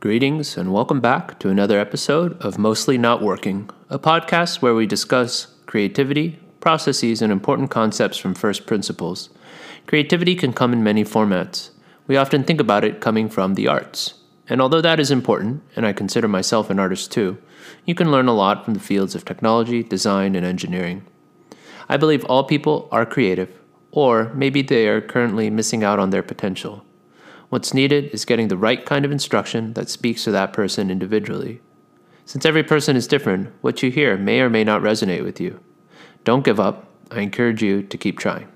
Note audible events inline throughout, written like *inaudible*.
Greetings and welcome back to another episode of Mostly Not Working, a podcast where we discuss creativity, processes, and important concepts from first principles. Creativity can come in many formats. We often think about it coming from the arts. And although that is important, and I consider myself an artist too, you can learn a lot from the fields of technology, design, and engineering. I believe all people are creative, or maybe they are currently missing out on their potential. What's needed is getting the right kind of instruction that speaks to that person individually. Since every person is different, what you hear may or may not resonate with you. Don't give up. I encourage you to keep trying.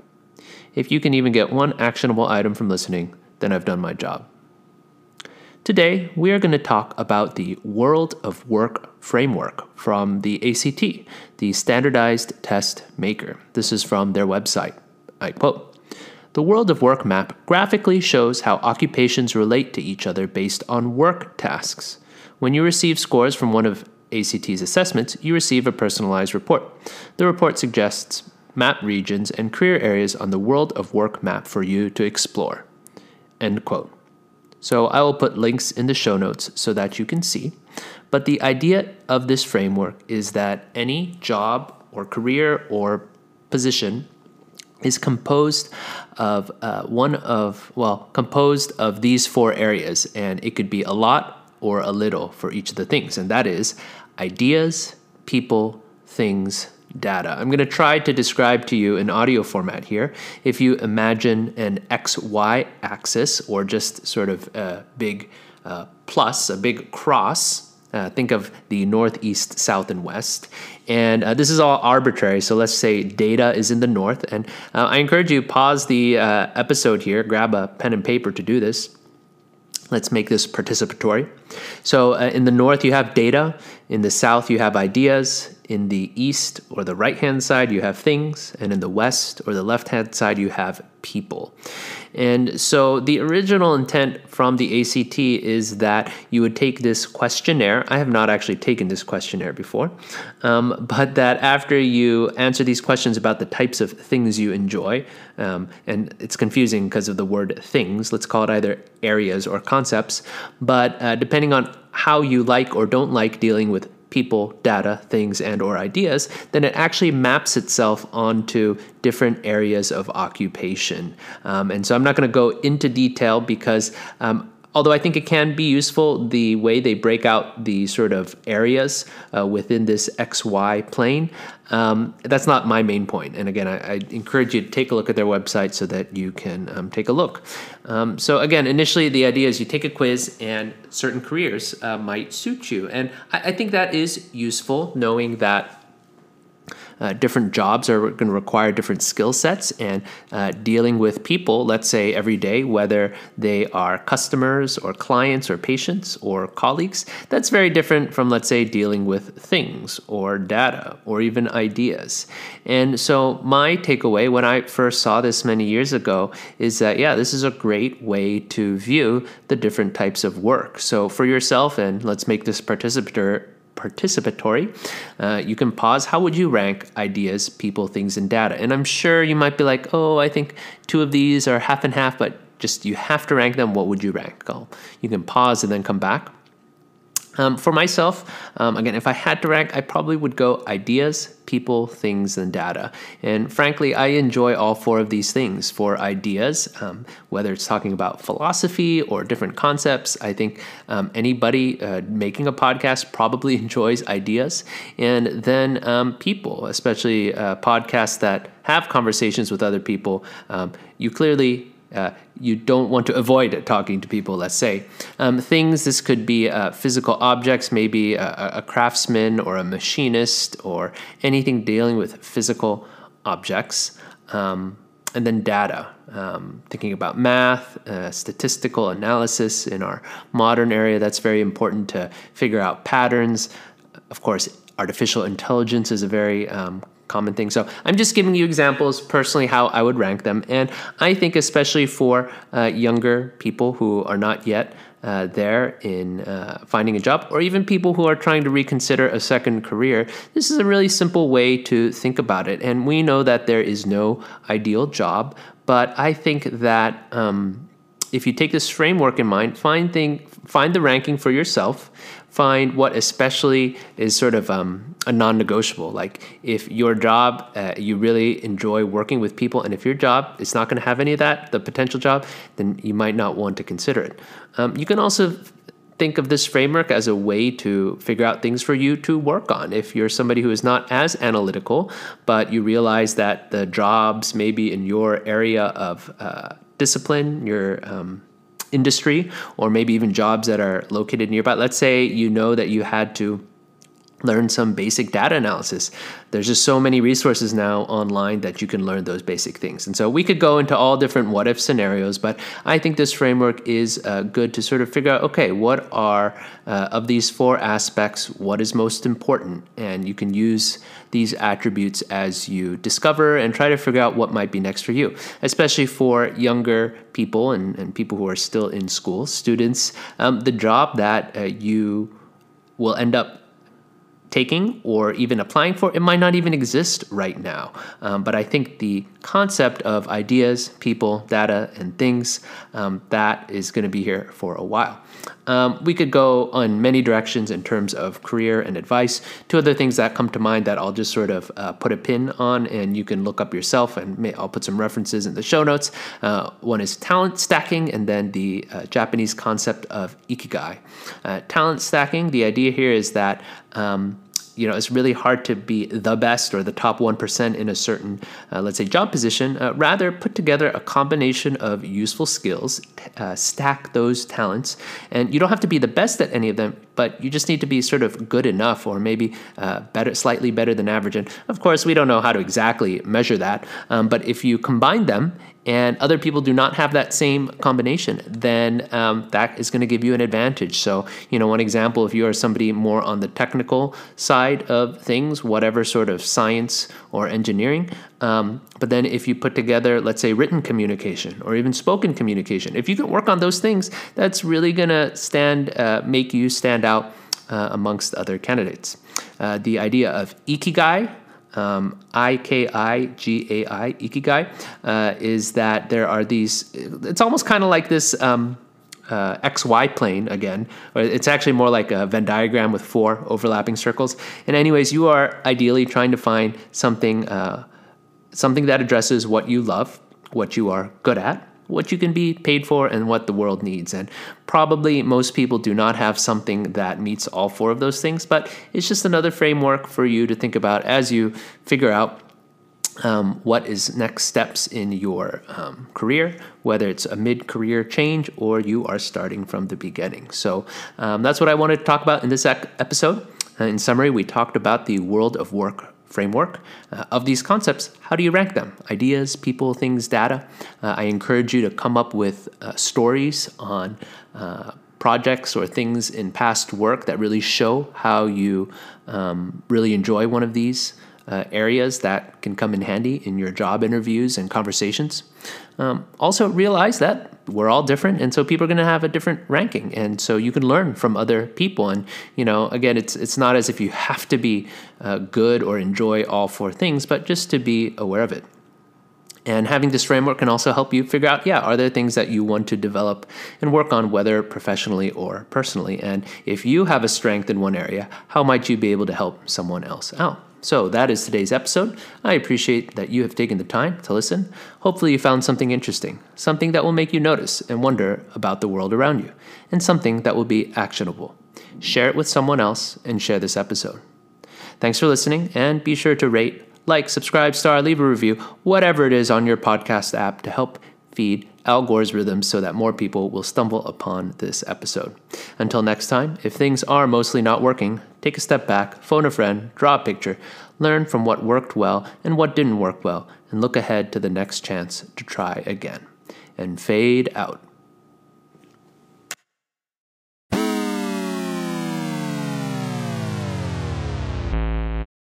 If you can even get one actionable item from listening, then I've done my job. Today, we are going to talk about the World of Work framework from the ACT, the Standardized Test Maker. This is from their website. I quote the World of Work map graphically shows how occupations relate to each other based on work tasks. When you receive scores from one of ACT's assessments, you receive a personalized report. The report suggests map regions and career areas on the World of Work map for you to explore. End quote. So I will put links in the show notes so that you can see. But the idea of this framework is that any job or career or position is composed of uh, one of, well, composed of these four areas, and it could be a lot or a little for each of the things, and that is ideas, people, things, data. I'm going to try to describe to you in audio format here. If you imagine an XY axis or just sort of a big uh, plus, a big cross, uh, think of the northeast, south, and west. And uh, this is all arbitrary. So let's say data is in the north. And uh, I encourage you pause the uh, episode here, grab a pen and paper to do this. Let's make this participatory. So uh, in the north, you have data. In the south, you have ideas. In the east or the right hand side, you have things. And in the west or the left hand side, you have people. And so the original intent from the ACT is that you would take this questionnaire. I have not actually taken this questionnaire before, um, but that after you answer these questions about the types of things you enjoy, um, and it's confusing because of the word things, let's call it either areas or concepts, but uh, depending on how you like or don't like dealing with people, data, things, and or ideas, then it actually maps itself onto different areas of occupation. Um, and so I'm not going to go into detail because um, although I think it can be useful, the way they break out the sort of areas uh, within this XY plane, um, that's not my main point. And again, I, I, encourage you to take a look at their website so that you can um, take a look. Um, so, again, initially, the idea is you take a quiz and certain careers uh, might suit you. And I, I think that is useful knowing that uh, different jobs are going to require different skill sets, and uh, dealing with people, let's say every day, whether they are customers or clients or patients or colleagues, that's very different from, let's say, dealing with things or data or even ideas. And so, my takeaway when I first saw this many years ago is that, yeah, this is a great way to view the different types of work. So, for yourself, and let's make this participatory participatory. Uh, you can pause. How would you rank ideas, people, things, and data? And I'm sure you might be like, oh, I think two of these are half and half, but just you have to rank them. What would you rank? Oh, you can pause and then come back. Um, for myself, um, again, if I had to rank, I probably would go ideas, people, things, and data. And frankly, I enjoy all four of these things. For ideas, um, whether it's talking about philosophy or different concepts, I think um, anybody uh, making a podcast probably *laughs* enjoys ideas. And then um, people, especially uh, podcasts that have conversations with other people, um, you clearly uh, you don't want to avoid talking to people, let's say. Um, things, this could be uh, physical objects, maybe a, a, craftsman or a machinist or anything dealing with physical objects. Um, and then data, um, thinking about math, uh, statistical analysis in our modern area, that's very important to figure out patterns. Of course, artificial intelligence is a very um, common thing. So I'm just giving you examples personally how I would rank them. And I think, especially for uh, younger people who are not yet uh, there in uh, finding a job, or even people who are trying to reconsider a second career, this is a really simple way to think about it. And we know that there is no ideal job, but I think that. Um, if you take this framework in mind, find thing, find the ranking for yourself, find what especially is sort of um, a non-negotiable. Like if your job uh, you really enjoy working with people and if your job is not going to have any of that the potential job then you might not want to consider it. Um, you can also think of this framework as a way to figure out things for you to work on. If you're somebody who is not as analytical but you realize that the jobs maybe in your area of uh, discipline your um, industry or maybe even jobs that are located nearby. Let's say you know that you had to learn some basic data analysis. There's just so many resources now online that you can learn those basic things. And so we could go into all different what if scenarios, but I think this framework is uh, good to sort of figure out okay, what are uh, of these four aspects, what is most important? And you can use these attributes as you discover and try to figure out what might be next for you, especially for younger people and, and people who are still in school, students. Um, the job that uh, you will end up taking or even applying for, it might not even exist right now. Um, but I think the concept of ideas, people, data, and things, um, that is going to be here for a while. Um, we could go on many directions in terms of career and advice. Two other things that come to mind that I'll just sort of uh, put a pin on, and you can look up yourself, and may, I'll put some references in the show notes. Uh, one is talent stacking, and then the uh, Japanese concept of ikigai. Uh, talent stacking, the idea here is that um, you know, it's really hard to be the best or the top 1% in a certain, uh, let's say, job position. Uh, rather, put together a combination of useful skills, uh, stack those talents, and you don't have to be the best at any of them, but you just need to be sort of good enough or maybe uh, better, slightly better than average. And of course, we don't know how to exactly measure that, um, but if you combine them and other people do not have that same combination, then um, that is going to give you an advantage. So, you know, one example, if you are somebody more on the technical side of things, whatever sort of science or engineering, um, but then if you put together, let's say, written communication or even spoken communication, if you can work on those things, that's really going to stand, uh, make you stand out uh, amongst other candidates. Uh, the idea of ikigai, um, I K I G A I, Ikigai, uh, is that there are these, it's almost kind of like this. Um, uh, XY plane again. It's actually more like a Venn diagram with four overlapping circles. And anyways, you are ideally trying to find something, uh, something that addresses what you love, what you are good at, what you can be paid for and what the world needs. And probably most people do not have something that meets all four of those things, but it's just another framework for you to think about as you figure out um, what is next steps in your um, career, whether it's a mid career change or you are starting from the beginning. So um, that's what I wanted to talk about in this episode. In summary, we talked about the world of work framework. Uh, of these concepts, how do you rank them? Ideas, people, things, data. Uh, I encourage you to come up with uh, stories on uh, projects or things in past work that really show how you um, really enjoy one of these uh, areas that can come in handy in your job interviews and conversations. Um, also, realize that we're all different, and so people are going to have a different ranking, and so you can learn from other people. And you know, again, it's it's not as if you have to be uh, good or enjoy all four things, but just to be aware of it. And having this framework can also help you figure out, yeah, are there things that you want to develop and work on, whether professionally or personally? And if you have a strength in one area, how might you be able to help someone else out? So that is today's episode. I appreciate that you have taken the time to listen. Hopefully, you found something interesting, something that will make you notice and wonder about the world around you, and something that will be actionable. Share it with someone else and share this episode. Thanks for listening, and be sure to rate, like, subscribe, star, leave a review, whatever it is on your podcast app to help feed Al Gore's rhythms so that more people will stumble upon this episode. Until next time, if things are mostly not working, take a step back, phone a friend, draw a picture, learn from what worked well and what didn't work well, and look ahead to the next chance to try again. And fade out.